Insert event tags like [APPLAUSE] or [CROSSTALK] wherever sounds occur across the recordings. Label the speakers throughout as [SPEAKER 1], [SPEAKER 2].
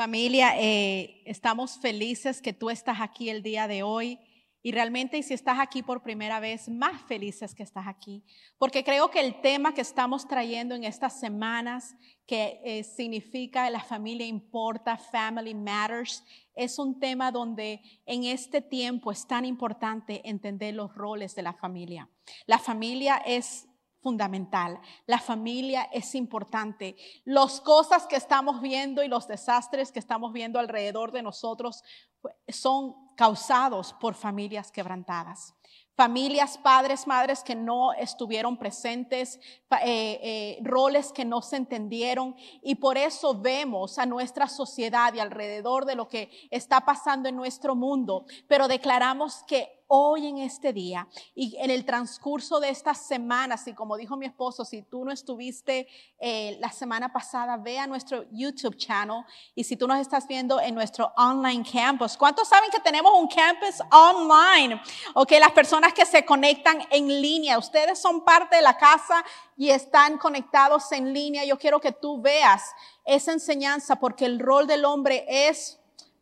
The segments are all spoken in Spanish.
[SPEAKER 1] Familia, eh, estamos felices que tú estás aquí el día de hoy. Y realmente si estás aquí por primera vez, más felices que estás aquí. Porque creo que el tema que estamos trayendo en estas semanas, que eh, significa la familia importa, family matters, es un tema donde en este tiempo es tan importante entender los roles de la familia. La familia es fundamental. La familia es importante. Las cosas que estamos viendo y los desastres que estamos viendo alrededor de nosotros pues, son causados por familias quebrantadas. Familias, padres, madres que no estuvieron presentes, eh, eh, roles que no se entendieron y por eso vemos a nuestra sociedad y alrededor de lo que está pasando en nuestro mundo, pero declaramos que hoy en este día y en el transcurso de estas semanas, y como dijo mi esposo, si tú no estuviste eh, la semana pasada, ve a nuestro YouTube channel y si tú nos estás viendo en nuestro online campus, ¿cuántos saben que tenemos un campus online? Ok, las personas que se conectan en línea, ustedes son parte de la casa y están conectados en línea. Yo quiero que tú veas esa enseñanza porque el rol del hombre es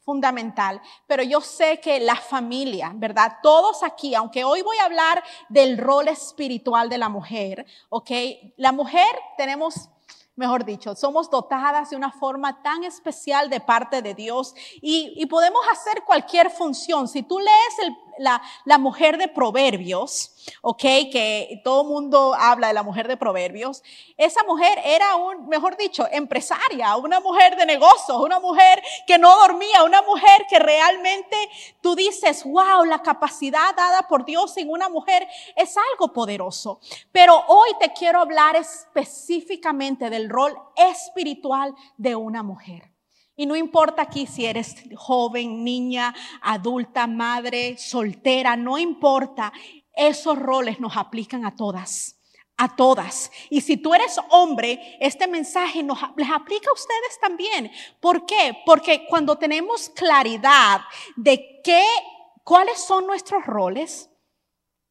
[SPEAKER 1] fundamental, pero yo sé que la familia, ¿verdad? Todos aquí, aunque hoy voy a hablar del rol espiritual de la mujer, ¿ok? La mujer tenemos mejor dicho, somos dotadas de una forma tan especial de parte de Dios y, y podemos hacer cualquier función. Si tú lees el, la, la, mujer de Proverbios, ok, que todo mundo habla de la mujer de Proverbios, esa mujer era un, mejor dicho, empresaria, una mujer de negocios, una mujer que no dormía, una mujer que realmente tú dices, wow, la capacidad dada por Dios en una mujer es algo poderoso. Pero hoy te quiero hablar específicamente del rol espiritual de una mujer. Y no importa aquí si eres joven, niña, adulta, madre, soltera, no importa. Esos roles nos aplican a todas a todas. Y si tú eres hombre, este mensaje nos, les aplica a ustedes también. ¿Por qué? Porque cuando tenemos claridad de qué, cuáles son nuestros roles,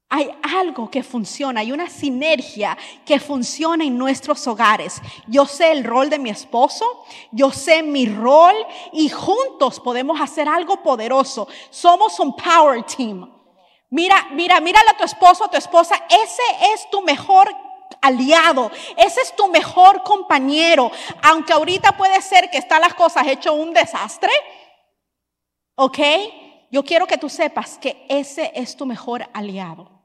[SPEAKER 1] hay algo que funciona, hay una sinergia que funciona en nuestros hogares. Yo sé el rol de mi esposo, yo sé mi rol y juntos podemos hacer algo poderoso. Somos un power team. Mira, mira, mírale a tu esposo, a tu esposa, ese es tu mejor aliado, ese es tu mejor compañero, aunque ahorita puede ser que están las cosas hecho un desastre, ¿ok? Yo quiero que tú sepas que ese es tu mejor aliado.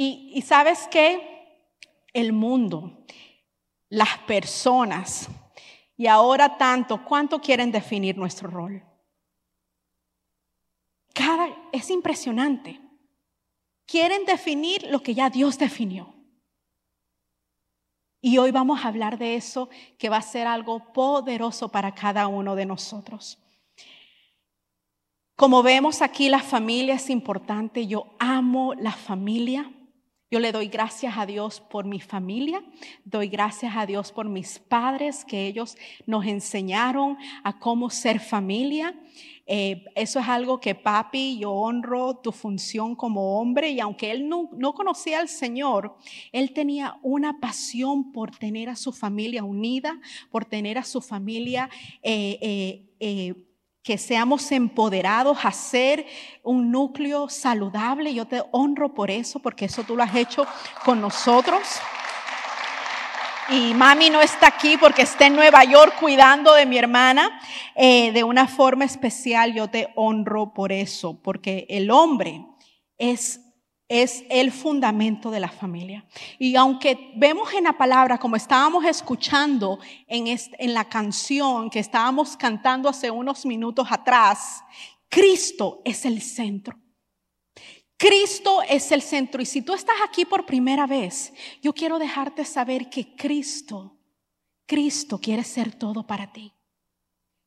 [SPEAKER 1] Y, sabes qué? El mundo, las personas, y ahora tanto, ¿cuánto quieren definir nuestro rol? Cada, es impresionante. Quieren definir lo que ya Dios definió. Y hoy vamos a hablar de eso que va a ser algo poderoso para cada uno de nosotros. Como vemos aquí, la familia es importante. Yo amo la familia. Yo le doy gracias a Dios por mi familia, doy gracias a Dios por mis padres, que ellos nos enseñaron a cómo ser familia. Eh, eso es algo que papi, yo honro tu función como hombre y aunque él no, conocía al Señor, él tenía una pasión por tener a su familia unida, por tener a su familia eh, eh, que seamos empoderados a ser un núcleo saludable. Yo te honro por eso, porque eso tú lo has hecho con nosotros. Y mami no está aquí porque está en Nueva York cuidando de mi hermana eh, de una forma especial. Yo te honro por eso, porque el hombre es es el fundamento de la familia. Y aunque vemos en la palabra, como estábamos escuchando en, en la canción que estábamos cantando hace unos minutos atrás, Cristo es el centro. Cristo es el centro. Y si tú estás aquí por primera vez, yo quiero dejarte saber que Cristo, Cristo quiere ser todo para ti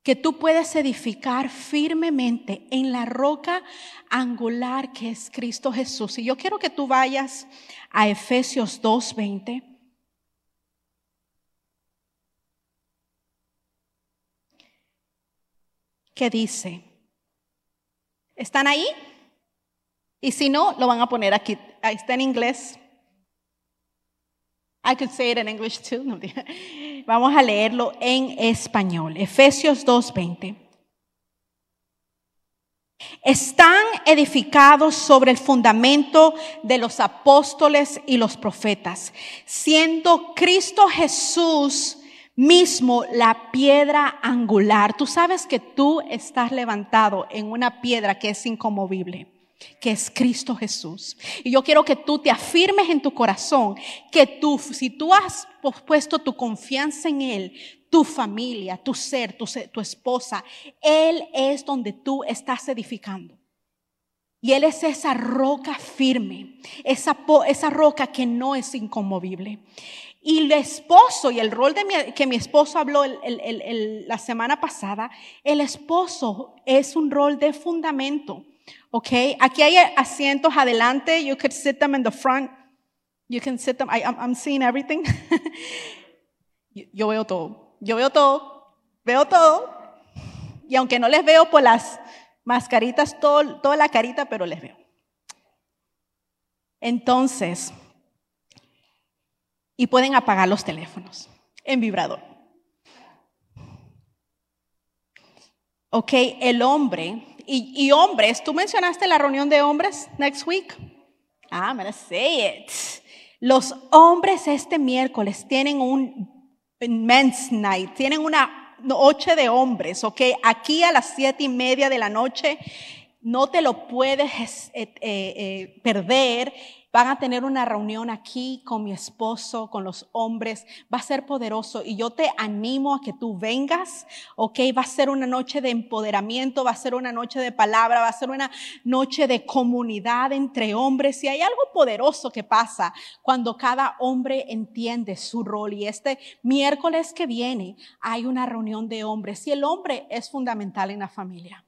[SPEAKER 1] que tú puedes edificar firmemente en la roca angular que es Cristo Jesús. Y yo quiero que tú vayas a Efesios 2.20. ¿Qué dice? ¿Están ahí? Y si no, lo van a poner aquí. Ahí está en inglés. I could say it in English too. Vamos a leerlo en español. Efesios 2:20. Están edificados sobre el fundamento de los apóstoles y los profetas, siendo Cristo Jesús mismo la piedra angular. Tú sabes que tú estás levantado en una piedra que es incomovible que es Cristo Jesús. Y yo quiero que tú te afirmes en tu corazón que tú, si tú has puesto tu confianza en Él, tu familia, tu ser, tu, esposa, Él es donde tú estás edificando. Y Él es esa roca firme, esa, esa roca que no es inconmovible. Y el esposo, y el rol de que mi esposo habló la semana pasada, el esposo es un rol de fundamento. ¿Ok? Aquí hay asientos adelante. You could sit them in the front. You can sit them. I'm seeing everything. [LAUGHS] Yo veo todo. Yo veo todo. Veo todo. Y aunque no les veo por las mascaritas, todo, toda la carita, pero les veo. Entonces, y pueden apagar los teléfonos en vibrador. Ok, el hombre y, hombres, tú mencionaste la reunión de hombres next week. Ah, I'm gonna say it. Los hombres este miércoles tienen un men's night, tienen una noche de hombres, ok. Aquí a las siete y media de la noche no te lo puedes eh, eh, eh, perder Van a tener una reunión aquí con mi esposo, con los hombres. Va a ser poderoso y yo te animo a que tú vengas, ¿ok? Va a ser una noche de empoderamiento, va a ser una noche de palabra, va a ser una noche de comunidad entre hombres. Y hay algo poderoso que pasa cuando cada hombre entiende su rol. Y este miércoles que viene hay una reunión de hombres y el hombre es fundamental en la familia.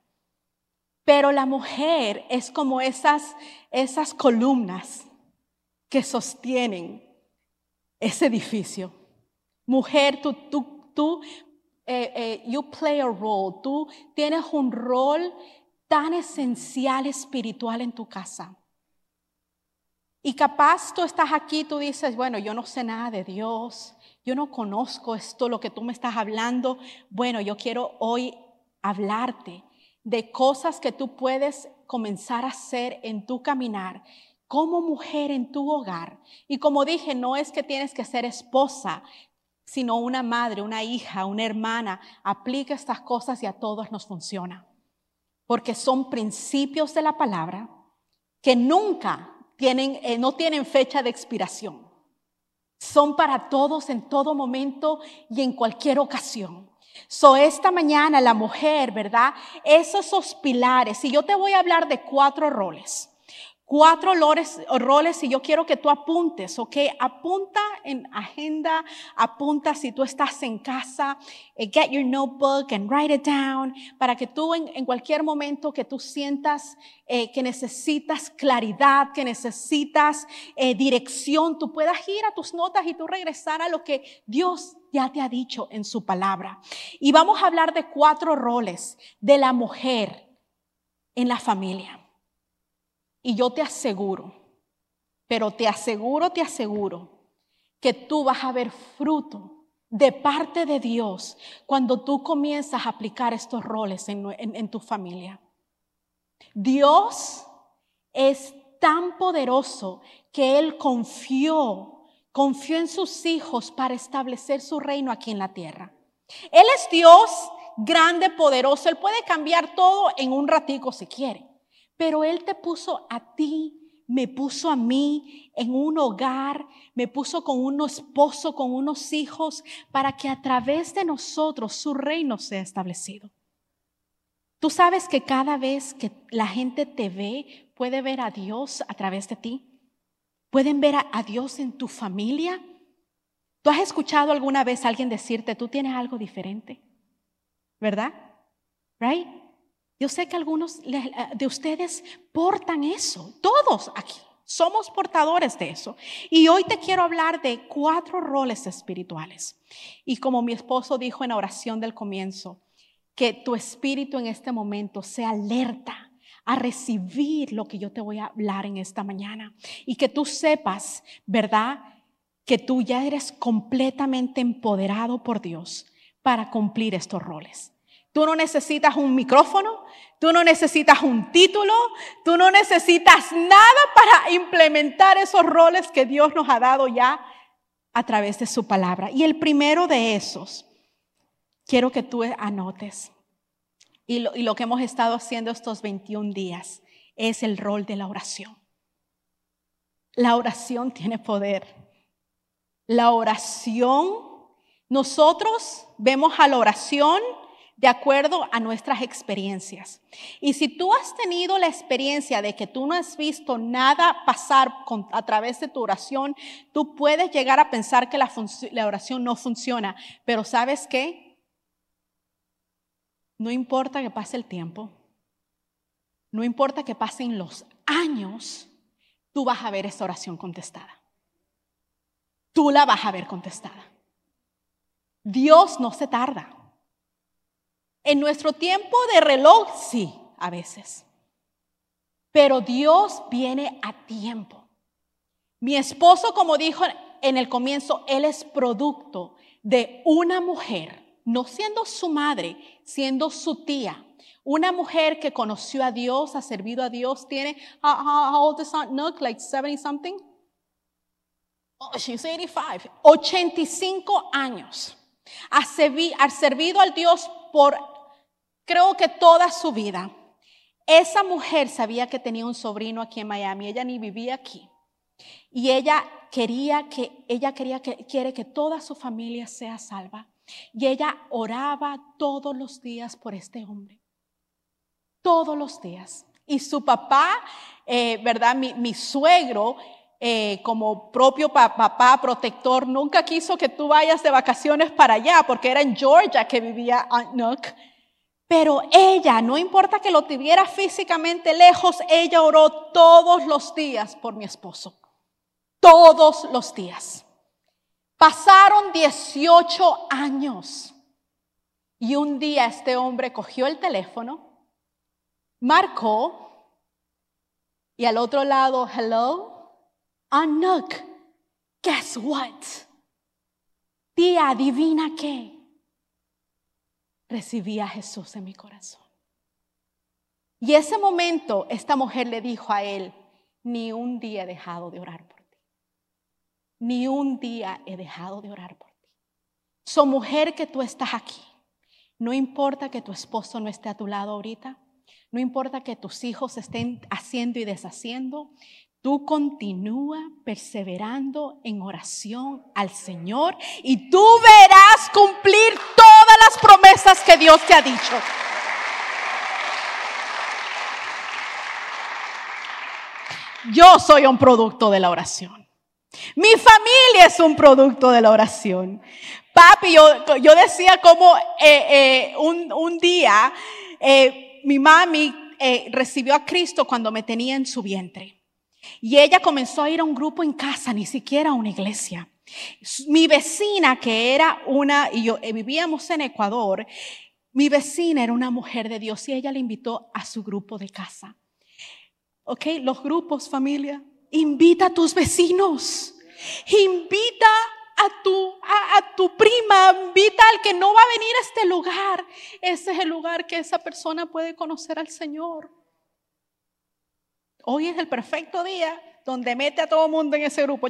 [SPEAKER 1] Pero la mujer es como esas, esas columnas que sostienen ese edificio. Mujer, tú, tú, tú, eh, eh, you play a role, tú tienes un rol tan esencial espiritual en tu casa. Y capaz tú estás aquí, tú dices, bueno, yo no sé nada de Dios, yo no conozco esto, lo que tú me estás hablando. Bueno, yo quiero hoy hablarte de cosas que tú puedes comenzar a hacer en tu caminar como mujer en tu hogar. Y como dije, no es que tienes que ser esposa, sino una madre, una hija, una hermana. Aplica estas cosas y a todos nos funciona. Porque son principios de la palabra que nunca tienen, eh, no tienen fecha de expiración. Son para todos en todo momento y en cualquier ocasión. So, esta mañana la mujer, ¿verdad? Esos, esos pilares, y yo te voy a hablar de cuatro roles cuatro roles, y yo quiero que tú apuntes, ¿ok? Apunta en agenda, apunta si tú estás en casa, eh, get your notebook and write it down, para que tú en, cualquier momento que tú sientas eh, que necesitas claridad, que necesitas eh, dirección, tú puedas ir a tus notas y tú regresar a lo que Dios ya te ha dicho en su palabra. Y vamos a hablar de cuatro roles de la mujer en la familia. Y yo te aseguro, pero te aseguro, te aseguro, que tú vas a ver fruto de parte de Dios cuando tú comienzas a aplicar estos roles en, tu familia. Dios es tan poderoso que Él confió, confió en sus hijos para establecer su reino aquí en la tierra. Él es Dios grande, poderoso. Él puede cambiar todo en un ratico si quiere. Pero Él te puso a ti, me puso a mí en un hogar, me puso con un esposo, con unos hijos, para que a través de nosotros su reino sea establecido. Tú sabes que cada vez que la gente te ve, puede ver a Dios a través de ti. Pueden ver a, Dios en tu familia. ¿Tú has escuchado alguna vez a alguien decirte, tú tienes algo diferente? ¿Verdad? Right? Yo sé que algunos eh, de ustedes portan eso, todos aquí. Somos portadores de eso. Y hoy te quiero hablar de cuatro roles espirituales. Y como mi esposo dijo en la oración del comienzo, que tu espíritu en este momento sea alerta a recibir lo que yo te voy a hablar en esta mañana. Y que tú sepas, ¿verdad? que tú ya eres completamente empoderado por Dios para cumplir estos roles. Tú no necesitas un micrófono, tú no necesitas un título, tú no necesitas nada para implementar esos roles que Dios nos ha dado ya a través de su palabra. Y el primero de esos, quiero que tú anotes, y lo, que hemos estado haciendo estos 21 días, es el rol de la oración. La oración tiene poder. La oración, nosotros vemos a la oración de acuerdo a nuestras experiencias. Y si tú has tenido la experiencia de que tú no has visto nada pasar a través de tu oración, tú puedes llegar a pensar que la, la oración no funciona. Pero ¿sabes qué? No importa que pase el tiempo, no importa que pasen los años, tú vas a ver esa oración contestada. Tú la vas a ver contestada. Dios no se tarda. En nuestro tiempo de reloj, sí, a veces. Pero Dios viene a tiempo. Mi esposo, como dijo en el comienzo, él es producto de una mujer, no siendo su madre, siendo su tía. Una mujer que conoció a Dios, ha servido a Dios, tiene, how, old is Aunt Nook? Like 70 something? Oh, she's 85. 85 años. Ha, servido al Dios por creo que toda su vida. Esa mujer sabía que tenía un sobrino aquí en Miami, ella ni vivía aquí. Y ella quería que, ella quería que, quiere que toda su familia sea salva. Y ella oraba todos los días por este hombre. Todos los días. Y su papá, eh, ¿verdad? Mi, suegro, eh, como propio papá protector, nunca quiso que tú vayas de vacaciones para allá, porque era en Georgia que vivía Aunt Nook. Pero ella, no importa que lo tuviera físicamente lejos, ella oró todos los días por mi esposo. Todos los días. Pasaron 18 años. Y un día este hombre cogió el teléfono, marcó y al otro lado, hello, Anuk, guess what? Tía, adivina qué recibí a Jesús en mi corazón. Y ese momento esta mujer le dijo a él, ni un día he dejado de orar por. Ni un día he dejado de orar por ti. So mujer que tú estás aquí, no importa que tu esposo no esté a tu lado ahorita, no importa que tus hijos estén haciendo y deshaciendo, Tú continúa perseverando en oración al Señor y tú verás cumplir todas las promesas que Dios te ha dicho. Yo soy un producto de la oración. Mi familia es un producto de la oración. Papi, yo, yo decía como eh, eh, un, un, día eh, mi mami recibió a Cristo cuando me tenía en su vientre. Y ella comenzó a ir a un grupo en casa, ni siquiera a una iglesia. Mi vecina, que era una, y yo eh, vivíamos en Ecuador, mi vecina era una mujer de Dios y ella le invitó a su grupo de casa. ¿Ok? Los grupos, familia. Invita a tus vecinos. Invita a tu, a, tu prima, invita al que no va a venir a este lugar. Ese es el lugar que esa persona puede conocer al Señor. Hoy es el perfecto día donde mete a todo el mundo en ese grupo.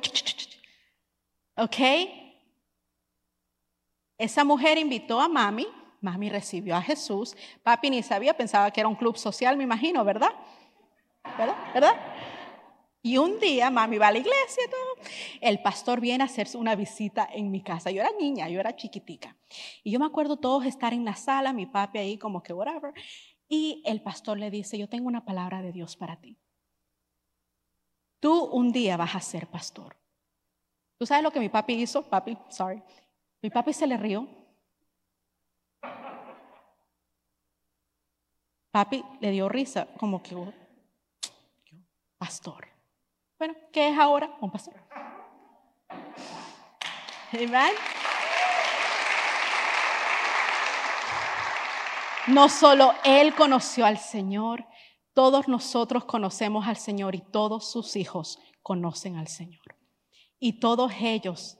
[SPEAKER 1] ¿Ok? Esa mujer invitó a mami, mami recibió a Jesús, papi ni sabía, pensaba que era un club social, me imagino, ¿verdad? ¿Verdad? ¿Verdad? Y un día mami va a la iglesia y todo. El pastor viene a hacer una visita en mi casa. Yo era niña, yo era chiquitica. Y yo me acuerdo todos estar en la sala, mi papi ahí como que whatever. Y el pastor le dice, yo tengo una palabra de Dios para ti. Tú un día vas a ser pastor. ¿Tú sabes lo que mi papi hizo? Papi, sorry. Mi papi se le rió. Papi le dio risa, como que, oh, pastor. Bueno, ¿qué es ahora? Un pastor. Amén. No solo él conoció al Señor, todos nosotros conocemos al Señor y todos sus hijos conocen al Señor. y todos ellos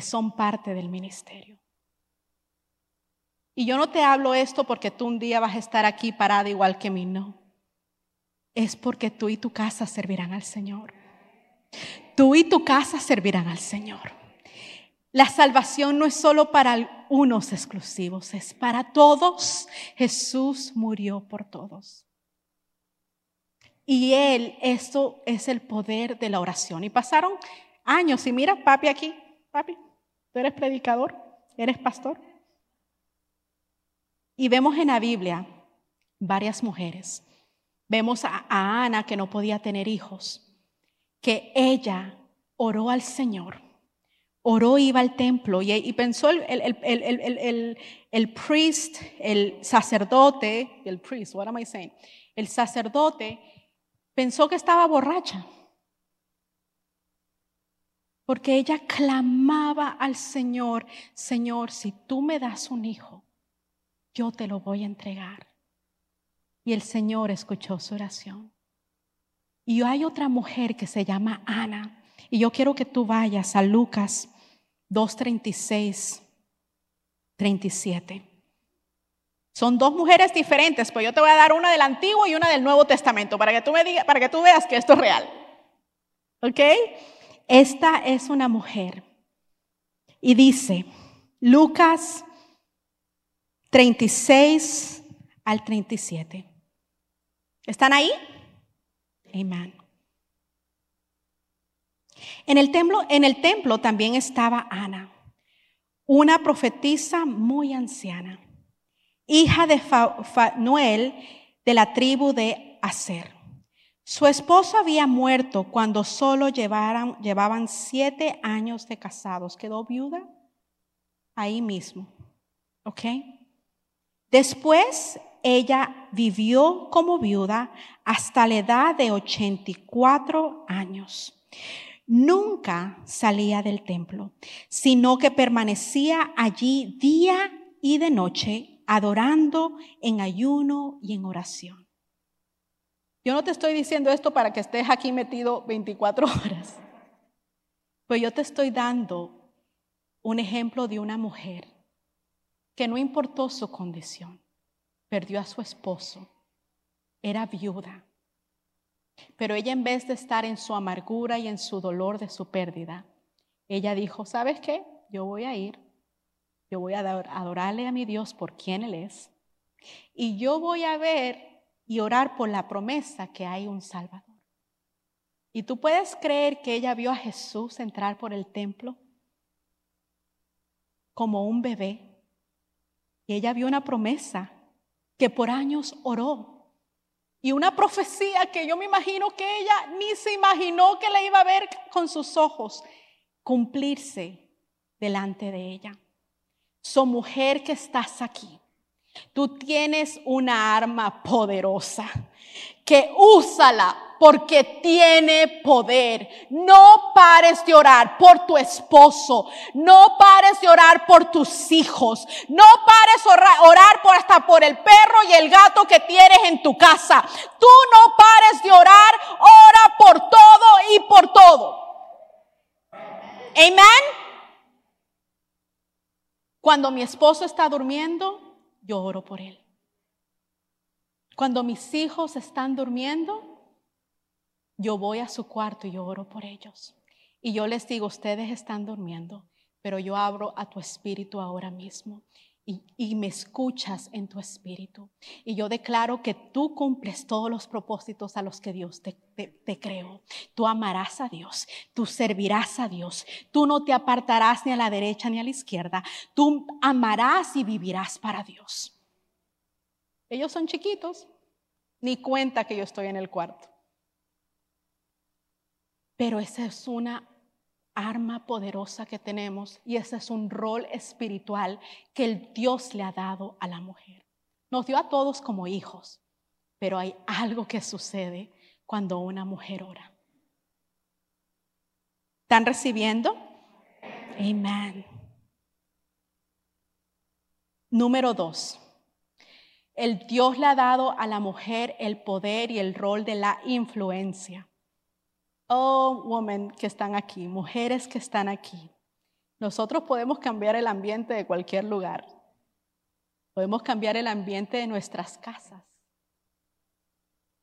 [SPEAKER 1] son parte del ministerio. Y yo no te hablo esto porque tú un día vas a estar aquí parada igual que mí, no. Es porque tú y tu casa servirán al Señor. Tú y tu casa servirán al Señor. La salvación no es solo para unos exclusivos, es para todos. Jesús murió por todos. Y Él, esto es el poder de la oración. Y pasaron años, y mira, papi aquí, papi, tú eres predicador, eres pastor. Y vemos en la Biblia varias mujeres. Vemos a, Ana que no podía tener hijos, que ella oró al Señor, oró, iba al templo y, pensó el, el, el, priest, el sacerdote, el priest, what am I saying? El sacerdote pensó que estaba borracha porque ella clamaba al Señor, Señor, si tú me das un hijo, yo te lo voy a entregar. Y el Señor escuchó su oración. Y hay otra mujer que se llama Ana. Y yo quiero que tú vayas a Lucas 2.36, 37. Son dos mujeres diferentes, pues yo te voy a dar una del Antiguo y una del Nuevo Testamento para que tú me digas, para que tú veas que esto es real. ¿Ok? Esta es una mujer. Y dice, Lucas 36 al 37. ¿Están ahí? Amén. En el templo, en el templo también estaba Ana, una profetisa muy anciana, hija de Fanuel de la tribu de Aser. Su esposo había muerto cuando solo llevaban siete años de casados. Quedó viuda ahí mismo. ¿Ok? Después ella vivió como viuda hasta la edad de 84 años. Nunca salía del templo, sino que permanecía allí día y de noche, adorando en ayuno y en oración. Yo no te estoy diciendo esto para que estés aquí metido 24 [LAUGHS] horas, pues yo te estoy dando un ejemplo de una mujer que no importó su condición, perdió a su esposo, era viuda, pero ella en vez de estar en su amargura y en su dolor de su pérdida, ella dijo, ¿sabes qué? Yo voy a ir, yo voy a adorarle a mi Dios por quien Él es, y yo voy a ver y orar por la promesa que hay un Salvador. Y tú puedes creer que ella vio a Jesús entrar por el templo como un bebé. Y ella vio una promesa que por años oró. Y una profecía que yo me imagino que ella ni se imaginó que la iba a ver con sus ojos cumplirse delante de ella. So mujer que estás aquí, Tú tienes una arma poderosa que úsala porque tiene poder. No pares de orar por tu esposo. No pares de orar por tus hijos. No pares de orar por hasta por el perro y el gato que tienes en tu casa. Tú no pares de orar. Ora por todo y por todo. Amén. Cuando mi esposo está durmiendo, yo oro por él. Cuando mis hijos están durmiendo, yo voy a su cuarto y yo oro por ellos. Y yo les digo, ustedes están durmiendo, pero yo abro a tu espíritu ahora mismo y, me escuchas en tu espíritu. Y yo declaro que tú cumples todos los propósitos a los que Dios te, te, creó. Tú amarás a Dios, tú servirás a Dios, tú no te apartarás ni a la derecha ni a la izquierda, tú amarás y vivirás para Dios. Ellos son chiquitos, ni cuenta que yo estoy en el cuarto. Pero esa es una arma poderosa que tenemos y ese es un rol espiritual que el Dios le ha dado a la mujer. Nos dio a todos como hijos, pero hay algo que sucede cuando una mujer ora. ¿Están recibiendo? Amén. Número dos. El Dios le ha dado a la mujer el poder y el rol de la influencia. Oh, women que están aquí, mujeres que están aquí. Nosotros podemos cambiar el ambiente de cualquier lugar. Podemos cambiar el ambiente de nuestras casas.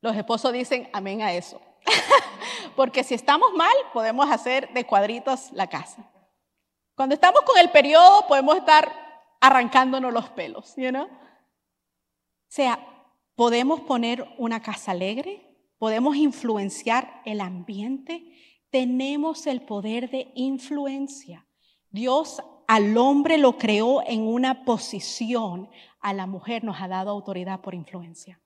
[SPEAKER 1] Los esposos dicen amén a eso. [LAUGHS] Porque si estamos mal, podemos hacer de cuadritos la casa. Cuando estamos con el periodo, podemos estar arrancándonos los pelos, ¿you know? O sea, podemos poner una casa alegre, podemos influenciar el ambiente, tenemos el poder de influencia. Dios al hombre lo creó en una posición, a la mujer nos ha dado autoridad por influencia.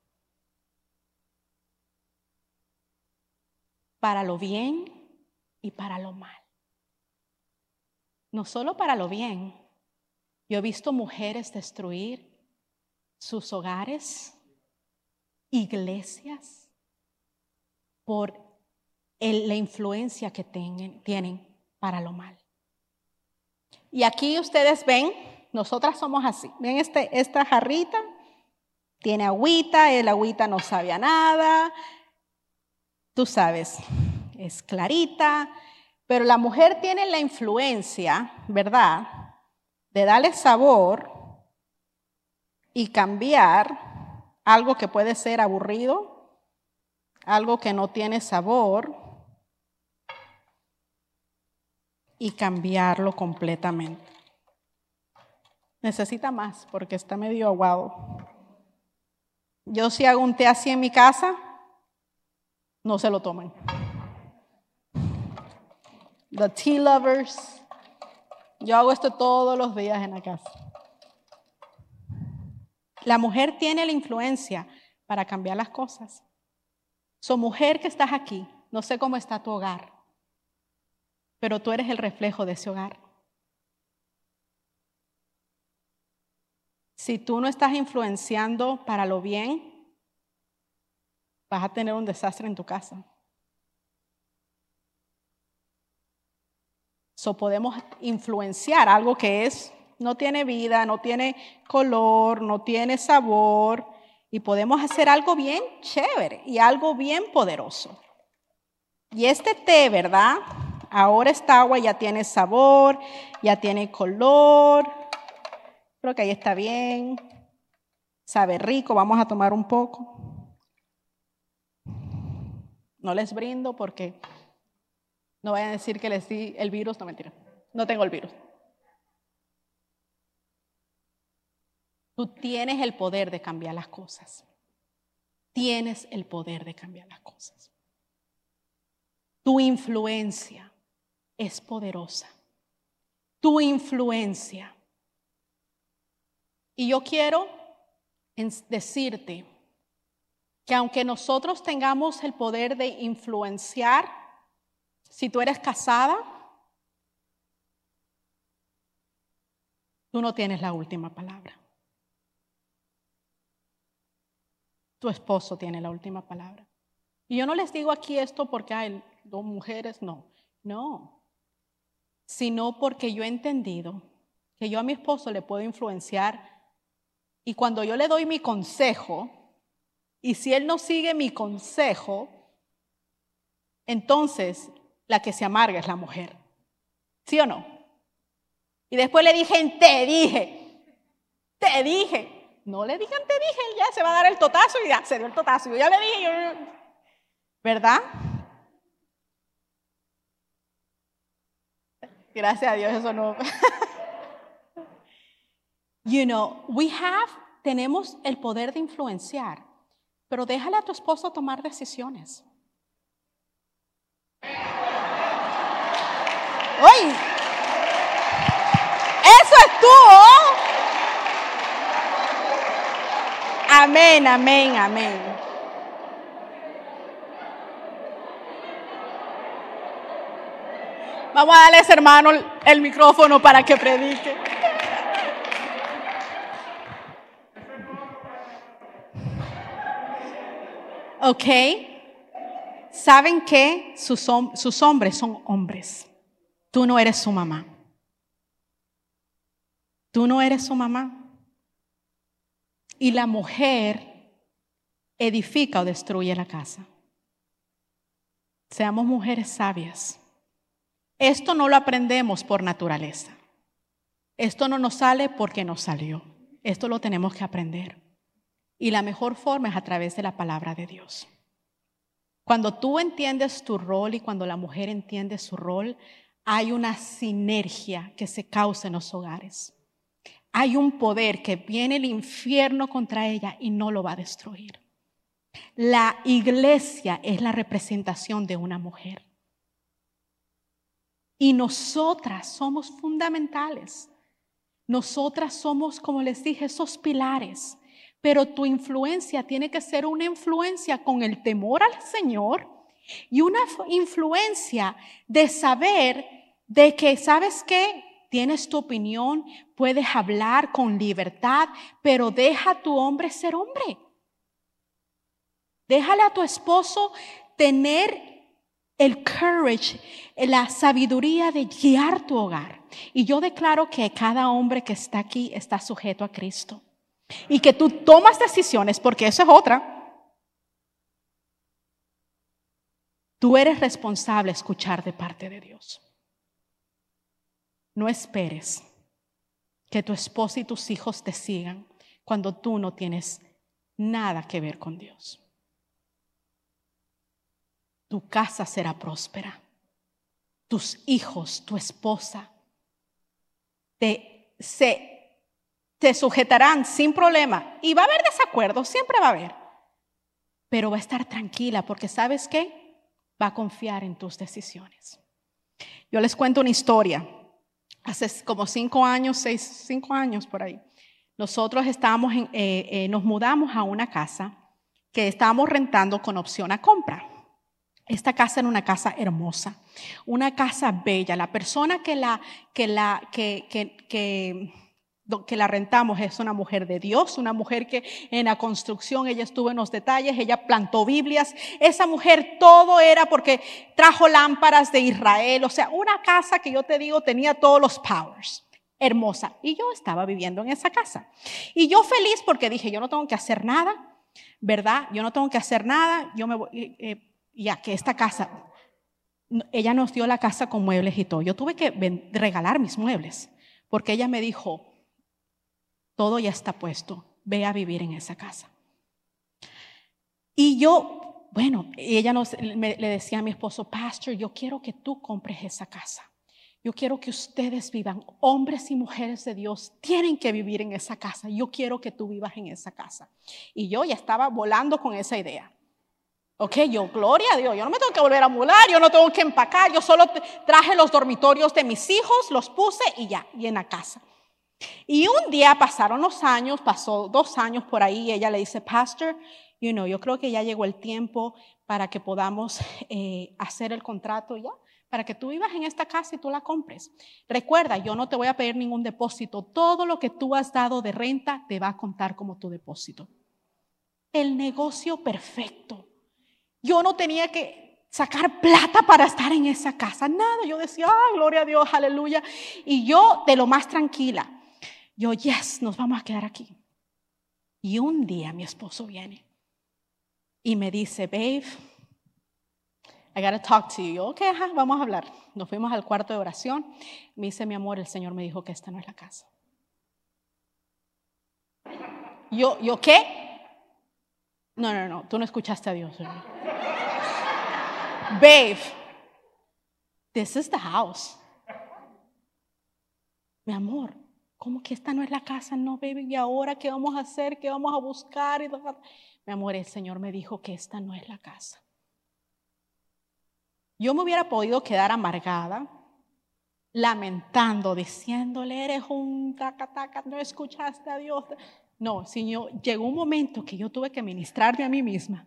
[SPEAKER 1] Para lo bien y para lo mal. No solo para lo bien. Yo he visto mujeres destruir sus hogares, iglesias, por la influencia que tienen para lo mal. Y aquí ustedes ven, nosotras somos así. Ven este, esta jarrita, tiene agüita, el agüita no sabe nada. Tú sabes, es clarita, pero la mujer tiene la influencia, ¿verdad? De darle sabor y cambiar algo que puede ser aburrido, algo que no tiene sabor, y cambiarlo completamente. Necesita más porque está medio aguado. Yo si hago un té así en mi casa, no se lo toman. The tea lovers. Yo hago esto todos los días en la casa. La mujer tiene la influencia para cambiar las cosas. So mujer que estás aquí, no sé cómo está tu hogar pero tú eres el reflejo de ese hogar. Si tú no estás influenciando para lo bien, vas a tener un desastre en tu casa. So podemos influenciar algo que es no tiene vida, no tiene color, no tiene sabor y podemos hacer algo bien chévere y algo bien poderoso. Y este té, ¿verdad? Ahora esta agua ya tiene sabor, ya tiene color. Creo que ahí está bien. Sabe rico, vamos a tomar un poco. No les brindo porque no vayan a decir que les di el virus. No, mentira. No tengo el virus. Tú tienes el poder de cambiar las cosas. Tienes el poder de cambiar las cosas. Tu influencia es poderosa. Tu influencia. Y yo quiero decirte que aunque nosotros tengamos el poder de influenciar, si tú eres casada, tú no tienes la última palabra. Tu esposo tiene la última palabra. Y yo no les digo aquí esto porque hay dos mujeres, no. No sino porque yo he entendido que yo a mi esposo le puedo influenciar y cuando yo le doy mi consejo, y si él no sigue mi consejo, entonces la que se amarga es la mujer. ¿Sí o no? Y después le dije, te dije, te dije. No le digan, te dije, ya se va a dar el totazo y ya se dio el totazo. Yo ya le dije, ¿verdad? Gracias a Dios, eso no. [LAUGHS] you know, we have, tenemos el poder de influenciar, pero déjale a tu esposo tomar decisiones. ¡Oye! Eso es tú, ¿oh? Amén, amén, amén. Vamos a darle a ese hermano el micrófono para que predique. Ok. ¿Saben que sus, sus hombres son hombres? Tú no eres su mamá. Tú no eres su mamá. Y la mujer edifica o destruye la casa. Seamos mujeres sabias. Esto no lo aprendemos por naturaleza. Esto no nos sale porque nos salió. Esto lo tenemos que aprender. Y la mejor forma es a través de la palabra de Dios. Cuando tú entiendes tu rol y cuando la mujer entiende su rol, hay una sinergia que se causa en los hogares. Hay un poder que viene el infierno contra ella y no lo va a destruir. La iglesia es la representación de una mujer. Y nosotras somos fundamentales. Nosotras somos, como les dije, esos pilares. Pero tu influencia tiene que ser una influencia con el temor al Señor y una influencia de saber de que, ¿sabes qué? Tienes tu opinión, puedes hablar con libertad, pero deja a tu hombre ser hombre. Déjale a tu esposo tener el courage, la sabiduría de guiar tu hogar. Y yo declaro que cada hombre que está aquí está sujeto a Cristo. Y que tú tomas decisiones, porque eso es otra. Tú eres responsable escuchar de parte de Dios. No esperes que tu esposa y tus hijos te sigan cuando tú no tienes nada que ver con Dios tu casa será próspera. Tus hijos, tu esposa, te, se, te sujetarán sin problema. Y va a haber desacuerdos, siempre va a haber. Pero va a estar tranquila porque sabes qué? Va a confiar en tus decisiones. Yo les cuento una historia. Hace como cinco años, seis, cinco años por ahí, nosotros estábamos en, eh, eh, nos mudamos a una casa que estábamos rentando con opción a compra. Esta casa era una casa hermosa, una casa bella. La persona que la, que la, que, que, que, la rentamos es una mujer de Dios, una mujer que en la construcción ella estuvo en los detalles, ella plantó Biblias. Esa mujer todo era porque trajo lámparas de Israel, o sea, una casa que yo te digo tenía todos los powers hermosa. Y yo estaba viviendo en esa casa. Y yo feliz porque dije, yo no tengo que hacer nada, ¿verdad? Yo no tengo que hacer nada, yo me voy, eh, eh ya que esta casa, ella nos dio la casa con muebles y todo. Yo tuve que regalar mis muebles porque ella me dijo, todo ya está puesto, ve a vivir en esa casa. Y yo, bueno, ella nos, le decía a mi esposo, Pastor, yo quiero que tú compres esa casa. Yo quiero que ustedes vivan, hombres y mujeres de Dios tienen que vivir en esa casa. Yo quiero que tú vivas en esa casa. Y yo ya estaba volando con esa idea. Ok, yo, gloria a Dios, yo no me tengo que volver a mular, yo no tengo que empacar, yo solo traje los dormitorios de mis hijos, los puse y ya, y en la casa. Y un día pasaron los años, pasó dos años por ahí, y ella le dice, Pastor, you know, yo creo que ya llegó el tiempo para que podamos eh, hacer el contrato ya, para que tú vivas en esta casa y tú la compres. Recuerda, yo no te voy a pedir ningún depósito, todo lo que tú has dado de renta te va a contar como tu depósito. El negocio perfecto. Yo no tenía que sacar plata para estar en esa casa, nada. Yo decía, ay, gloria a Dios, aleluya. Y yo de lo más tranquila, yo, yes, nos vamos a quedar aquí. Y un día mi esposo viene y me dice, babe, I gotta talk to you. Yo, ok, vamos a hablar. Nos fuimos al cuarto de oración. Me dice, mi amor, el Señor me dijo que esta no es la casa. Yo, ¿yo qué? No, no, no, tú no escuchaste a Dios. Babe, this is the house. Mi amor, ¿cómo que esta no es la casa? No, baby, ¿y ahora qué vamos a hacer? ¿Qué vamos a buscar? Mi amor, el Señor me dijo que esta no es la casa. Yo me hubiera podido quedar amargada, lamentando, diciéndole, eres un taca, taca, no escuchaste a Dios. No, Señor, llegó un momento que yo tuve que ministrarme a mí misma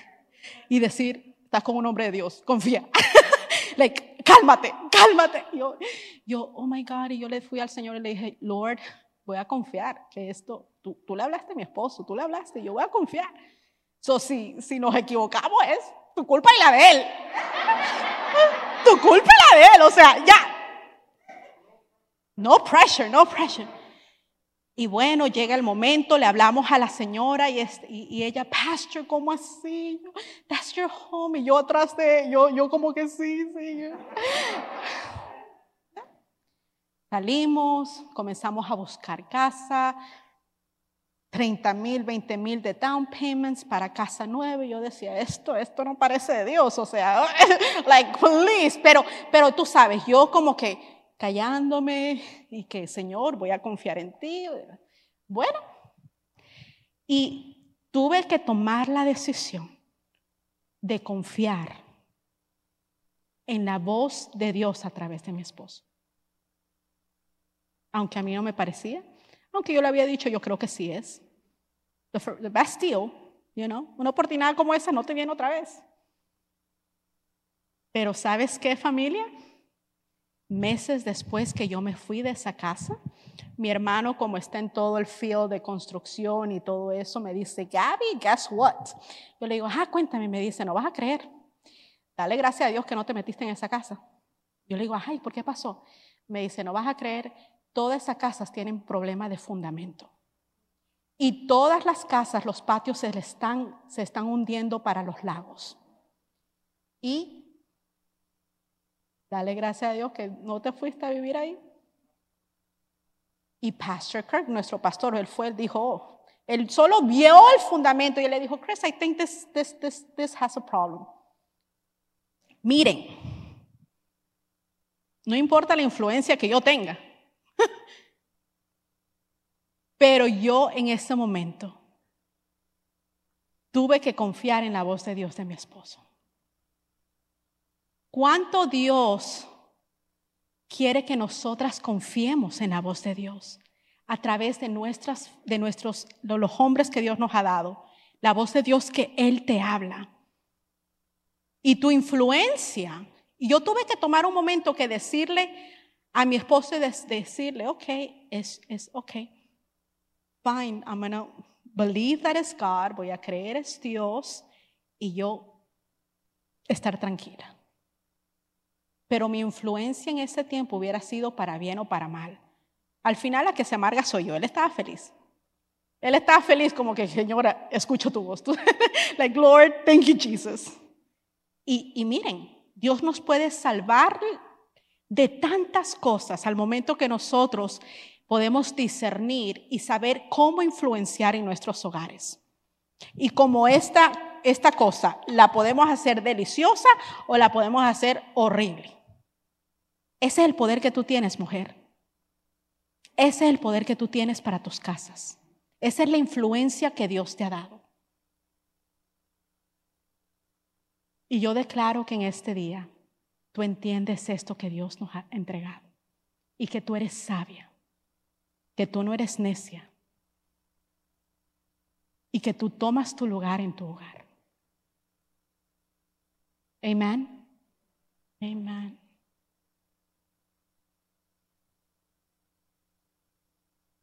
[SPEAKER 1] [LAUGHS] y decir, estás con un hombre de Dios, confía. [LAUGHS] like, cálmate, cálmate. Yo, yo, oh my God, y yo le fui al Señor y le dije, Lord, voy a confiar que esto, tú, tú le hablaste a mi esposo, tú le hablaste, yo voy a confiar. So, si, si nos equivocamos es tu culpa y la de él. tu culpa y la de él, o sea, ya. No pressure, no pressure. Y bueno, llega el momento, le hablamos a la señora y, y, ella, Pastor, ¿cómo así? That's your home. Y yo atrás de, yo, yo como que sí, sí. Salimos, comenzamos a buscar casa, 30 mil, 20 mil de down payments para casa nueva. Y yo decía, esto, esto no parece de Dios, o sea, [LAUGHS] like, please. Pero, pero tú sabes, yo como que callándome y que, Señor, voy a confiar en ti. Bueno, y tuve que tomar la decisión de confiar en la voz de Dios a través de mi esposo. Aunque a mí no me parecía, aunque yo le había dicho, yo creo que sí es. The, best deal, you know, una oportunidad como esa no te viene otra vez. Pero ¿sabes qué familia? Meses después que yo me fui de esa casa, mi hermano, como está en todo el field de construcción y todo eso, me dice, Gaby, guess what? Yo le digo, ah, cuéntame, me dice, no vas a creer. Dale gracias a Dios que no te metiste en esa casa. Yo le digo, ay, ¿por qué pasó? Me dice, no vas a creer, todas esas casas tienen problema de fundamento. Y todas las casas, los patios se, están, se están hundiendo para los lagos. Y Dale gracias a Dios que no te fuiste a vivir ahí. Y Pastor Kirk, nuestro pastor, él fue, él dijo, oh, él solo vio el fundamento y él le dijo, Chris, I think this, this, this, this has a problem. Miren, no importa la influencia que yo tenga, [LAUGHS] pero yo en ese momento tuve que confiar en la voz de Dios de mi esposo. ¿Cuánto Dios quiere que nosotras confiemos en la voz de Dios a través de nuestras de nuestros de los hombres que Dios nos ha dado, la voz de Dios que él te habla. Y tu influencia, y yo tuve que tomar un momento que decirle a mi esposo y decirle, ok, es, es ok, fine, I'm gonna believe that it's God, voy a creer es Dios y yo estar tranquila pero mi influencia en ese tiempo hubiera sido para bien o para mal. Al final la que se amarga soy yo, él estaba feliz. Él estaba feliz como que, señora, escucho tu voz. [LAUGHS] like, Lord, thank you, Jesus. Y, miren, Dios nos puede salvar de tantas cosas al momento que nosotros podemos discernir y saber cómo influenciar en nuestros hogares. Y como esta, esta cosa la podemos hacer deliciosa o la podemos hacer horrible. Ese es el poder que tú tienes, mujer. Ese es el poder que tú tienes para tus casas. Esa es la influencia que Dios te ha dado. Y yo declaro que en este día tú entiendes esto que Dios nos ha entregado y que tú eres sabia, que tú no eres necia y que tú tomas tu lugar en tu hogar. Amén. Amén.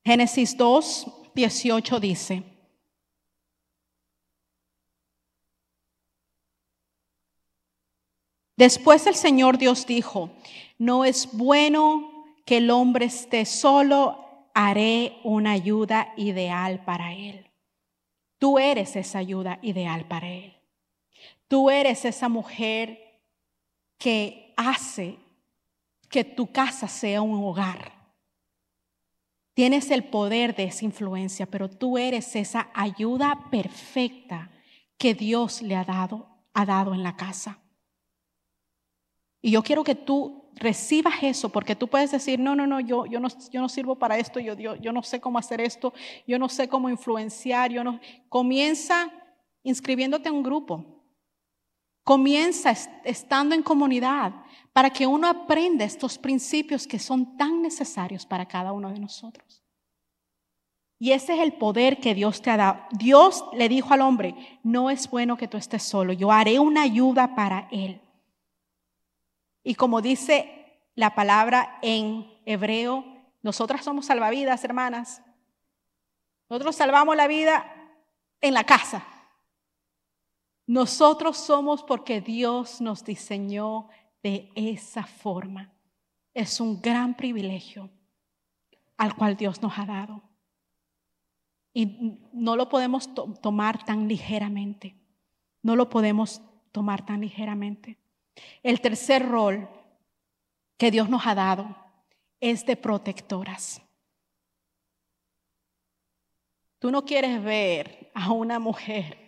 [SPEAKER 1] Génesis 2, 18 dice, Después el Señor Dios dijo, no es bueno que el hombre esté solo, haré una ayuda ideal para él. Tú eres esa ayuda ideal para él. Tú eres esa mujer que hace que tu casa sea un hogar. Tienes el poder de esa influencia, pero tú eres esa ayuda perfecta que Dios le ha dado, ha dado en la casa. Y yo quiero que tú recibas eso, porque tú puedes decir, no, no, no, yo, yo, no, yo no sirvo para esto, yo, yo, yo no sé cómo hacer esto, yo no sé cómo influenciar, yo no. Comienza inscribiéndote en un grupo. Comienza estando en comunidad para que uno aprenda estos principios que son tan necesarios para cada uno de nosotros. Y ese es el poder que Dios te ha dado. Dios le dijo al hombre, no es bueno que tú estés solo, yo haré una ayuda para él. Y como dice la palabra en hebreo, nosotras somos salvavidas, hermanas. Nosotros salvamos la vida en la casa. Nosotros somos porque Dios nos diseñó de esa forma. Es un gran privilegio al cual Dios nos ha dado. Y no lo podemos tomar tan ligeramente. No lo podemos tomar tan ligeramente. El tercer rol que Dios nos ha dado es de protectoras. Tú no quieres ver a una mujer,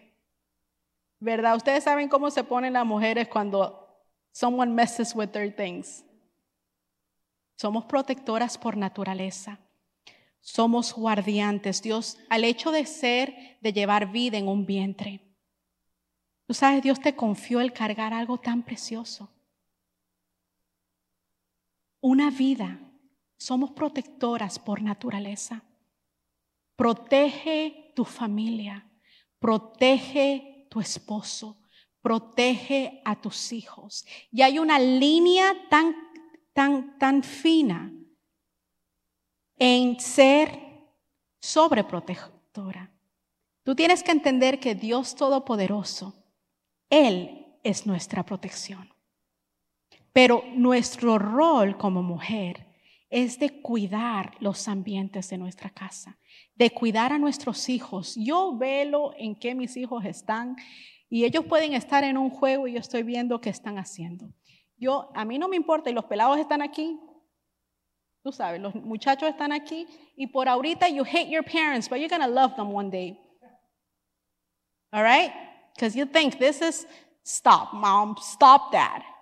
[SPEAKER 1] ¿verdad? Ustedes saben cómo se ponen las mujeres cuando someone messes with their things. Somos protectoras por naturaleza. Somos guardiantes. Dios, al hecho de ser, de llevar vida en un vientre. Tú sabes, Dios te confió el cargar algo tan precioso. Una vida. Somos protectoras por naturaleza. Protege tu familia, protege tu esposo, protege a tus hijos. Y hay una línea tan, tan, tan fina en ser sobreprotectora. Tú tienes que entender que Dios Todopoderoso, Él es nuestra protección. Pero nuestro rol como mujer es de cuidar los ambientes de nuestra casa, de cuidar a nuestros hijos. Yo velo en qué mis hijos están y ellos pueden estar en un juego y yo estoy viendo qué están haciendo. Yo, a mí no me importa, y los pelados están aquí, tú sabes, los muchachos están aquí y por ahorita you hate your parents, but you're going to love them one day. All right? Because you think this is, stop, mom, stop that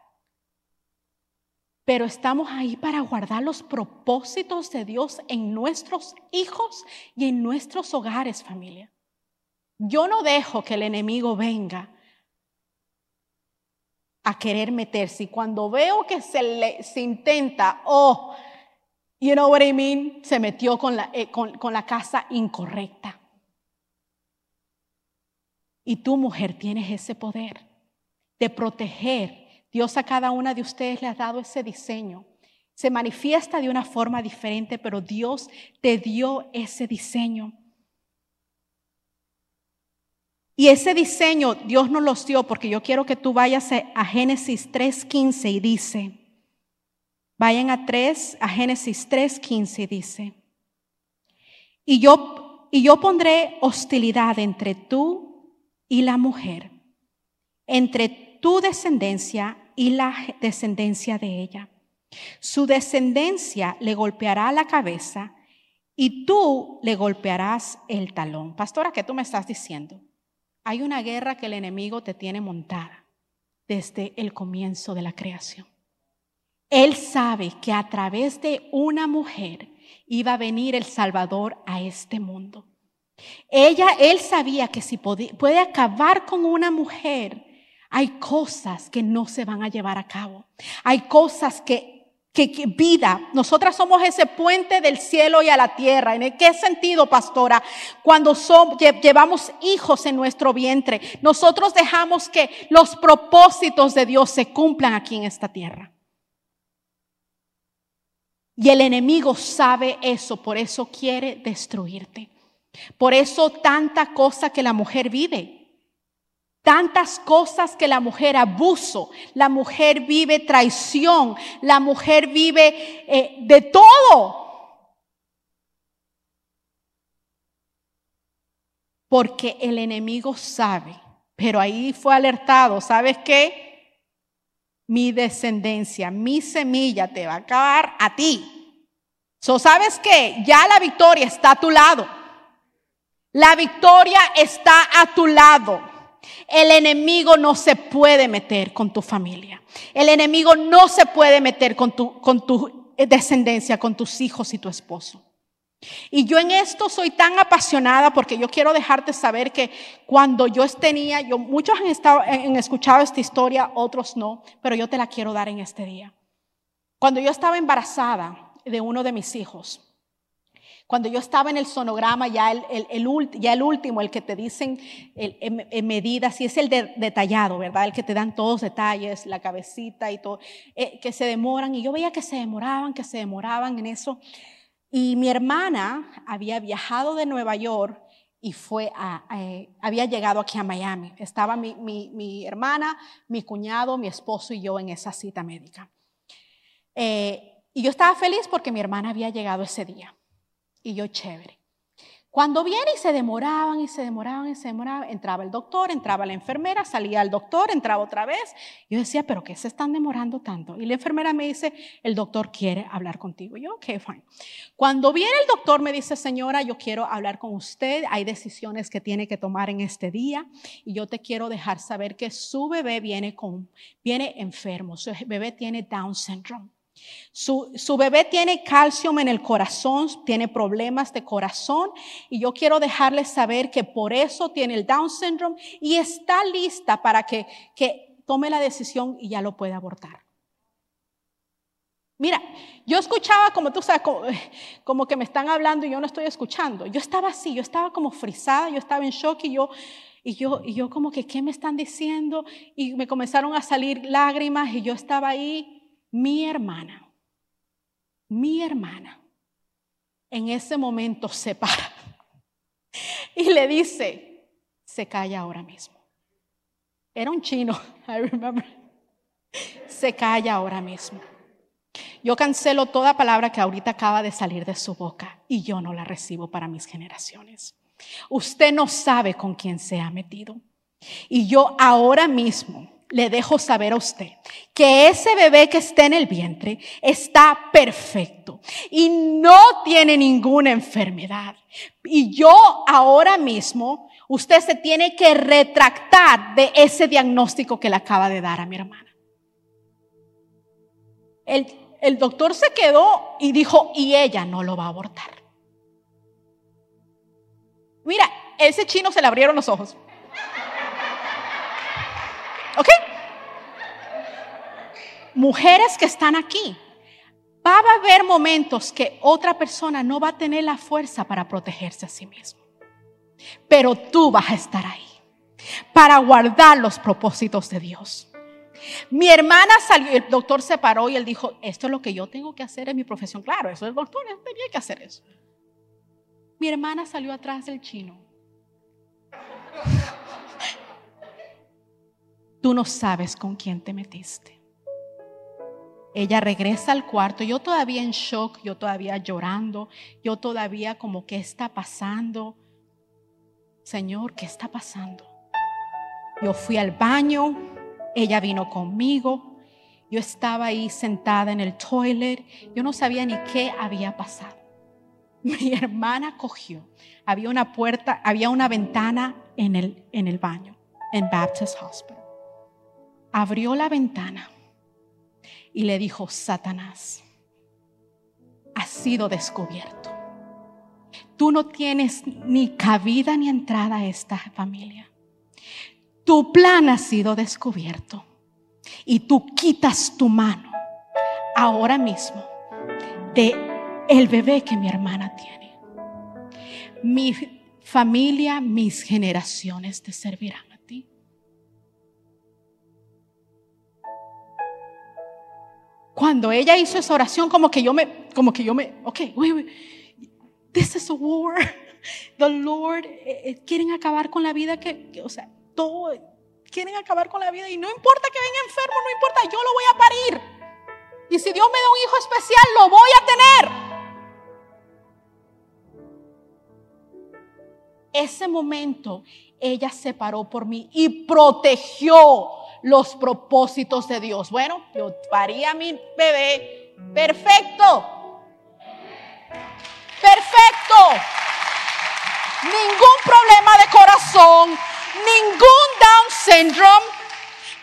[SPEAKER 1] pero estamos ahí para guardar los propósitos de Dios en nuestros hijos y en nuestros hogares, familia. Yo no dejo que el enemigo venga a querer meterse. Y cuando veo que se, le, se intenta, oh, you know what I mean, se metió con la, eh, con la casa incorrecta. Y tu mujer, tienes ese poder de proteger Dios a cada una de ustedes le ha dado ese diseño. Se manifiesta de una forma diferente, pero Dios te dio ese diseño. Y ese diseño Dios nos los dio porque yo quiero que tú vayas a Génesis 3.15 y dice, vayan a 3, a Génesis 3.15 y dice, y yo, y yo pondré hostilidad entre tú y la mujer, entre tu descendencia y la descendencia de ella. Su descendencia le golpeará la cabeza y tú le golpearás el talón. Pastora, ¿qué tú me estás diciendo? Hay una guerra que el enemigo te tiene montada desde el comienzo de la creación. Él sabe que a través de una mujer iba a venir el Salvador a este mundo. Ella, él sabía que si puede acabar con una mujer, hay cosas que no se van a llevar a cabo. Hay cosas que, que, vida, nosotras somos ese puente del cielo y a la tierra. ¿En qué sentido, pastora? Cuando llevamos hijos en nuestro vientre, nosotros dejamos que los propósitos de Dios se cumplan aquí en esta tierra. Y el enemigo sabe eso, por eso quiere destruirte. Por eso tanta cosa que la mujer vive. Tantas cosas que la mujer abuso, la mujer vive traición, la mujer vive eh, de todo. Porque el enemigo sabe, pero ahí fue alertado, ¿sabes qué? Mi descendencia, mi semilla te va a acabar a ti. So, ¿Sabes qué? Ya la victoria está a tu lado. La victoria está a tu lado. El enemigo no se puede meter con tu familia. El enemigo no se puede meter con tu, con tu descendencia, con tus hijos y tu esposo. Y yo en esto soy tan apasionada porque yo quiero dejarte saber que cuando yo tenía, yo, muchos han, estado, han escuchado esta historia, otros no, pero yo te la quiero dar en este día. Cuando yo estaba embarazada de uno de mis hijos, cuando yo estaba en el sonograma, ya el, ya el último, el que te dicen en, medidas, y es el detallado, ¿verdad? El que te dan todos detalles, la cabecita y todo, eh, que se demoran. Y yo veía que se demoraban, que se demoraban en eso. Y mi hermana había viajado de Nueva York y fue a, eh, había llegado aquí a Miami. Estaba mi, mi, hermana, mi cuñado, mi esposo y yo en esa cita médica. Eh, y yo estaba feliz porque mi hermana había llegado ese día y yo chévere. Cuando viene y se demoraban y se demoraban y se demoraban, entraba el doctor, entraba la enfermera, salía el doctor, entraba otra vez. Yo decía, pero ¿qué se están demorando tanto? Y la enfermera me dice, el doctor quiere hablar contigo. yo, ok, fine. Cuando viene el doctor me dice, señora, yo quiero hablar con usted, hay decisiones que tiene que tomar en este día y yo te quiero dejar saber que su bebé viene, con, viene enfermo, su bebé tiene Down syndrome. Su, bebé tiene calcio en el corazón, tiene problemas de corazón y yo quiero dejarles saber que por eso tiene el Down syndrome y está lista para que, que tome la decisión y ya lo pueda abortar. Mira, yo escuchaba como tú sabes, [LAUGHS] como, que me están hablando y yo no estoy escuchando. Yo estaba así, yo estaba como frisada, yo estaba en shock y yo, y yo, y yo como que, ¿qué me están diciendo? Y me comenzaron a salir lágrimas y yo estaba ahí mi hermana, mi hermana, en ese momento se para [LAUGHS] y le dice, se calla ahora mismo. Era un chino, [LAUGHS] I remember. Se calla ahora mismo. Yo cancelo toda palabra que ahorita acaba de salir de su boca y yo no la recibo para mis generaciones. Usted no sabe con quién se ha metido. Y yo ahora mismo le dejo saber a usted que ese bebé que está en el vientre está perfecto y no tiene ninguna enfermedad. Y yo ahora mismo, usted se tiene que retractar de ese diagnóstico que le acaba de dar a mi hermana. El, el doctor se quedó y dijo, y ella no lo va a abortar. Mira, ese chino se le abrieron los ojos. ¿Ok? Mujeres que están aquí, va a haber momentos que otra persona no va a tener la fuerza para protegerse a sí mismo. Pero tú vas a estar ahí para guardar los propósitos de Dios. Mi hermana salió, el doctor se paró y él dijo, esto es lo que yo tengo que hacer en mi profesión. Claro, eso es el doctor, tenía que hacer eso. Mi hermana salió atrás del chino Tú no sabes con quién te metiste. Ella regresa al cuarto, yo todavía en shock, yo todavía llorando, yo todavía como, ¿qué está pasando? Señor, ¿qué está pasando? Yo fui al baño, ella vino conmigo, yo estaba ahí sentada en el toilet, yo no sabía ni qué había pasado. [LAUGHS] Mi hermana cogió, había una puerta, había una ventana en el, en el baño, en Baptist Hospital abrió la ventana y le dijo, Satanás, has sido descubierto. Tú no tienes ni cabida ni entrada a esta familia. Tu plan ha sido descubierto y tú quitas tu mano ahora mismo de el bebé que mi hermana tiene. Mi familia, mis generaciones te servirán. Cuando ella hizo esa oración, como que yo me, como que yo me, ok, wait, wait, this is a war. [LAUGHS] The Lord, eh, eh, quieren acabar con la vida que, o sea, todo, quieren acabar con la vida y no importa que venga enfermo, no importa, yo lo voy a parir. Y si Dios me da un hijo especial, lo voy a tener. Ese momento, ella se paró por mí y protegió los propósitos de Dios. Bueno, yo paría a mi bebé perfecto. Perfecto. Ningún problema de corazón, ningún Down syndrome.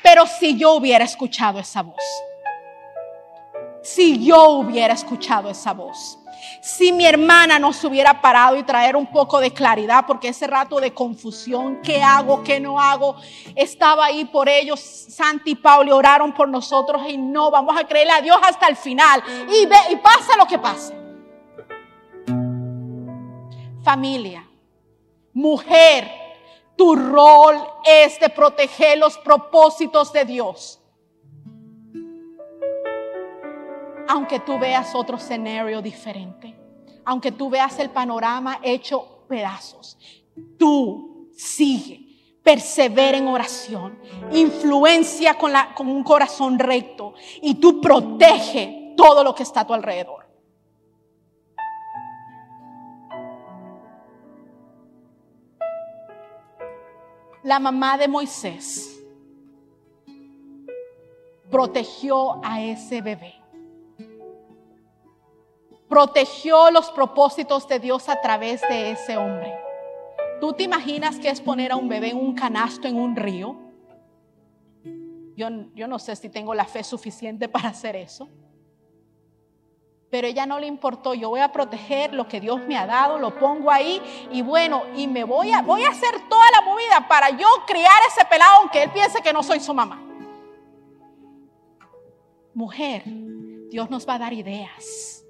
[SPEAKER 1] Pero si yo hubiera escuchado esa voz, si yo hubiera escuchado esa voz, si mi hermana no se hubiera parado y traer un poco de claridad, porque ese rato de confusión, ¿qué hago, qué no hago? Estaba ahí por ellos. Santi y Pauli oraron por nosotros y no, vamos a creerle a Dios hasta el final. Y, ve, y pasa lo que pase. Familia, mujer, tu rol es de proteger los propósitos de Dios. Aunque tú veas otro escenario diferente, aunque tú veas el panorama hecho pedazos, tú sigue, persevera en oración, influencia con, la, con un corazón recto y tú protege todo lo que está a tu alrededor. la mamá de Moisés, protegió a ese bebé. Protegió los propósitos de Dios a través de ese hombre. ¿Tú te imaginas que es poner a un bebé en un canasto en un río? Yo, yo no sé si tengo la fe suficiente para hacer eso pero ella no le importó, yo voy a proteger lo que Dios me ha dado, lo pongo ahí y bueno, y me voy a, voy a hacer toda la movida para yo criar ese pelado aunque él piense que no soy su mamá. Mujer, Dios nos va a dar ideas,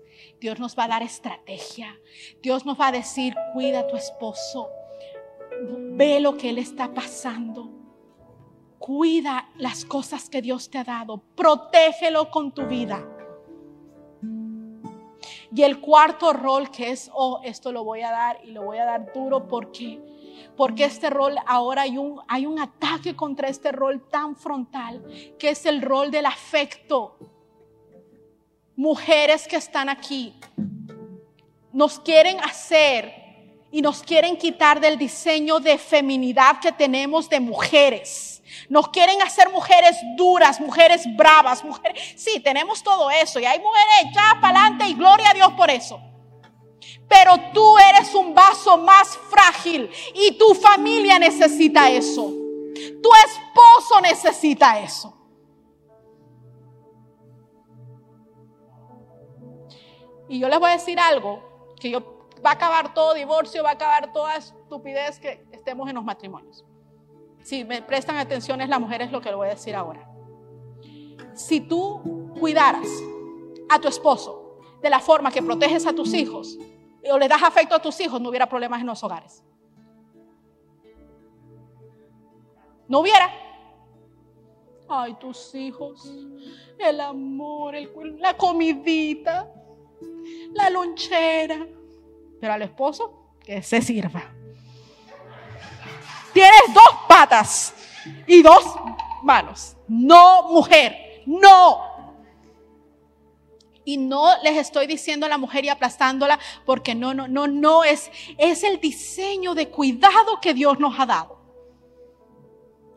[SPEAKER 1] Dios nos va a dar estrategia, Dios nos va a decir, cuida a tu esposo, ve lo que él está pasando. Cuida las cosas que Dios te ha dado, protégelo con tu vida. Y el cuarto rol que es, oh, esto lo voy a dar y lo voy a dar duro porque porque este rol ahora hay un, hay un ataque contra este rol tan frontal, que es el rol del afecto. Mujeres que están aquí nos quieren hacer y nos quieren quitar del diseño de feminidad que tenemos de mujeres. Nos quieren hacer mujeres duras, mujeres bravas, mujeres... Sí, tenemos todo eso y hay mujeres echadas para adelante y gloria a Dios por eso. Pero tú eres un vaso más frágil y tu familia necesita eso. Tu esposo necesita eso. Y yo les voy a decir algo, que yo va a acabar todo divorcio, va a acabar toda estupidez que estemos en los matrimonios. Si me prestan atención, es la mujer, es lo que le voy a decir ahora. Si tú cuidaras a tu esposo de la forma que proteges a tus hijos o le das afecto a tus hijos, no hubiera problemas en los hogares. No hubiera. Ay, tus hijos, el amor, la comidita, la lonchera. Pero al esposo, que se sirva. Tienes dos patas y dos manos. No mujer, no. Y no les estoy diciendo a la mujer y aplastándola porque no, no, no, no es, es el diseño de cuidado que Dios nos ha dado.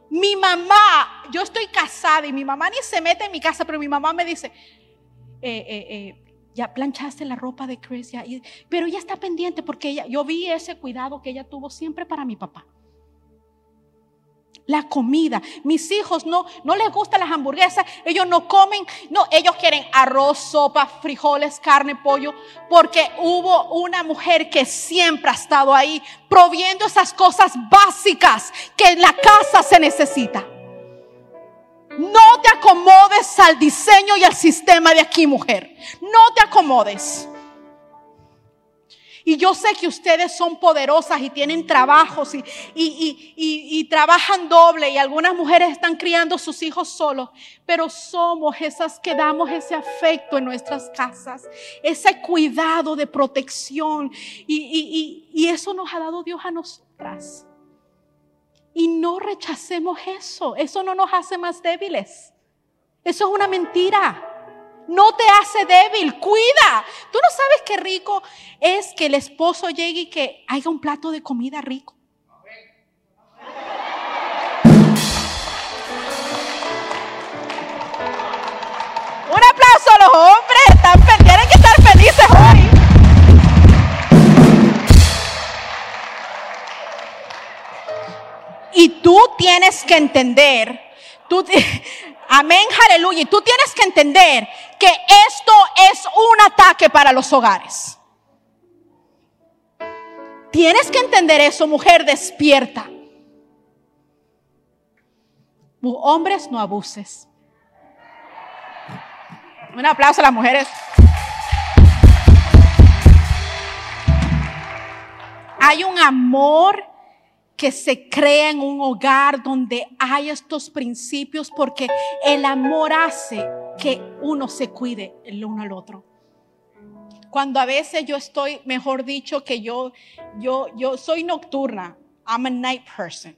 [SPEAKER 1] Mi mamá, yo estoy casada y mi mamá ni se mete en mi casa, pero mi mamá me dice, eh, eh, eh, ya planchaste la ropa de Chris, pero ella está pendiente porque ella, yo vi ese cuidado que ella tuvo siempre para mi papá la comida. Mis hijos no, no les gustan las hamburguesas, ellos no comen, no, ellos quieren arroz, sopa, frijoles, carne, pollo, porque hubo una mujer que siempre ha estado ahí proviendo esas cosas básicas que en la casa se necesita. No te acomodes al diseño y al sistema de aquí, mujer. No te acomodes. Y yo sé que ustedes son poderosas y tienen trabajos y, y, trabajan doble y algunas mujeres están criando sus hijos solos, pero somos esas que damos ese afecto en nuestras casas, ese cuidado de protección y, eso nos ha dado Dios a nosotras. Y no rechacemos eso, eso no nos hace más débiles. Eso es una mentira no te hace débil, cuida. Tú no sabes qué rico es que el esposo llegue y que haya un plato de comida rico. Un aplauso a los hombres, Y tú tienes que entender, tú, [LAUGHS] Amén, aleluya. Y tú tienes que entender que esto es un ataque para los hogares. Tienes que entender eso, mujer despierta. Hombres, no abuses. Un aplauso a las mujeres. Hay un amor que se crea en un hogar donde hay estos principios porque el amor hace que uno se cuide el uno al otro. Cuando a veces yo estoy, mejor dicho, que yo, yo, yo soy nocturna. I'm a night person.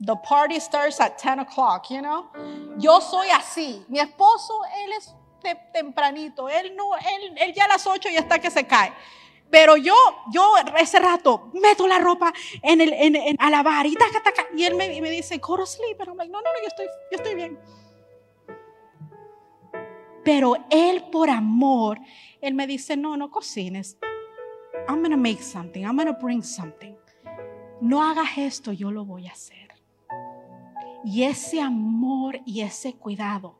[SPEAKER 1] The party starts at 10 o'clock, you know. Yo soy así. Mi esposo, él es tempranito. Él no, él, él ya a las 8 ya está que se cae. Pero yo, yo ese rato meto la ropa en el, en, a lavar y taca, taca. Y él me, me dice, go to sleep. Pero I'm like, no, no, no, yo estoy, yo estoy bien. Pero él por amor, él me dice, no, no cocines. I'm to make something. I'm to bring something. No hagas esto, yo lo voy a hacer. Y ese amor y ese cuidado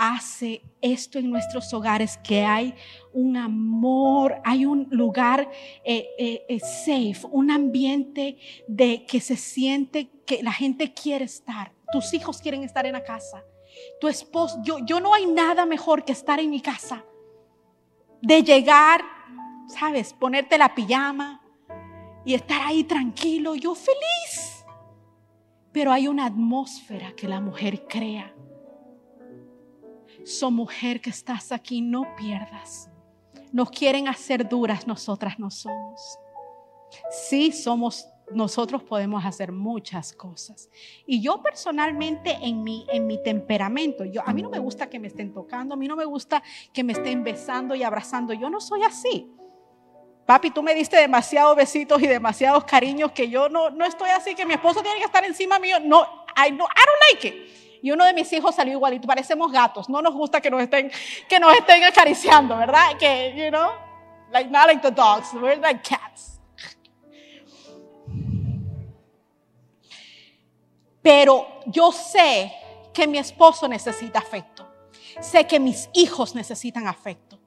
[SPEAKER 1] hace esto en nuestros hogares, que hay un amor, hay un lugar eh, eh, eh, safe, un ambiente de que se siente que la gente quiere estar. Tus hijos quieren estar en la casa. Tu esposo, yo, yo no hay nada mejor que estar en mi casa. De llegar, sabes, ponerte la pijama y estar ahí tranquilo, yo feliz. Pero hay una atmósfera que la mujer crea So mujer que estás aquí, no pierdas. Nos quieren hacer duras, nosotras no somos. Sí somos, nosotros podemos hacer muchas cosas. Y yo personalmente en mi, en mi temperamento, yo, a mí no me gusta que me estén tocando, a mí no me gusta que me estén besando y abrazando. Yo no soy así. Papi, tú me diste demasiados besitos y demasiados cariños que yo no, no estoy así, que mi esposo tiene que estar encima mío. No, I, no, I don't like it. Y uno de mis hijos salió igualito, parecemos gatos, no nos gusta que nos estén, que nos estén acariciando, ¿verdad? Que, you know, like not like the dogs, we're like cats. Pero yo sé que mi esposo necesita afecto. Sé que mis hijos necesitan afecto.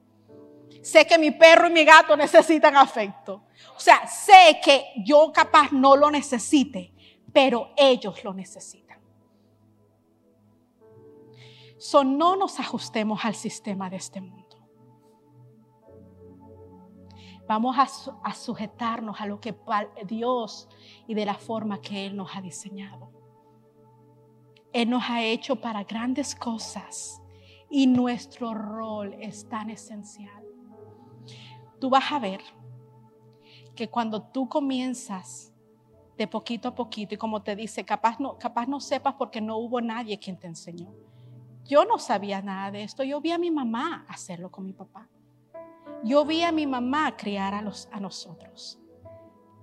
[SPEAKER 1] Sé que mi perro y mi gato necesitan afecto. O sea, sé que yo capaz no lo necesite, pero ellos lo necesitan. So, no nos ajustemos al sistema de este mundo. Vamos a, sujetarnos a lo que Dios y de la forma que Él nos ha diseñado. Él nos ha hecho para grandes cosas y nuestro rol es tan esencial. Tú vas a ver que cuando tú comienzas de poquito a poquito y como te dice, capaz no, capaz no sepas porque no hubo nadie quien te enseñó. Yo no sabía nada de esto. Yo vi a mi mamá hacerlo con mi papá. Yo vi a mi mamá criar a, los, a nosotros.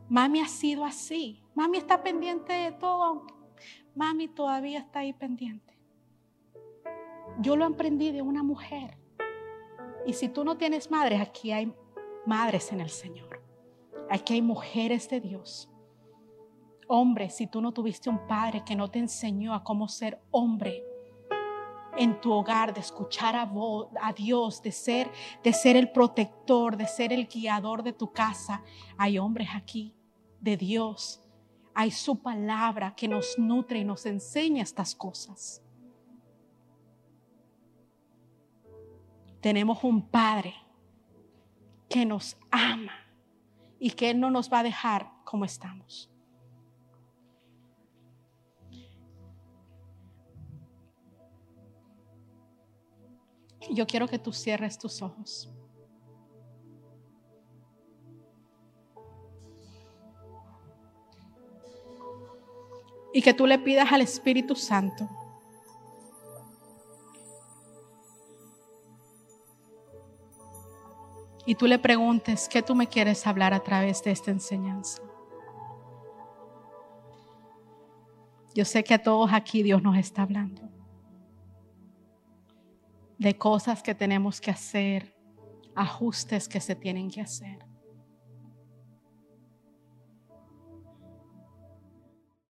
[SPEAKER 1] Mami ha sido así. Mami está pendiente de todo. Mami todavía está ahí pendiente. Yo lo aprendí de una mujer. Y si tú no tienes madres, aquí hay madres en el Señor. Aquí hay mujeres de Dios. Hombre, si tú no tuviste un padre que no te enseñó a cómo ser hombre, en tu hogar, de escuchar a, Dios, de ser, de ser el protector, de ser el guiador de tu casa. Hay hombres aquí de Dios. Hay su palabra que nos nutre y nos enseña estas cosas. Tenemos un Padre que nos ama y que Él no nos va a dejar como estamos. Yo quiero que tú cierres tus ojos. Y que tú le pidas al Espíritu Santo y tú le preguntes, ¿qué tú me quieres hablar a través de esta enseñanza? Yo sé que a todos aquí Dios nos está hablando de cosas que tenemos que hacer, ajustes que se tienen que hacer.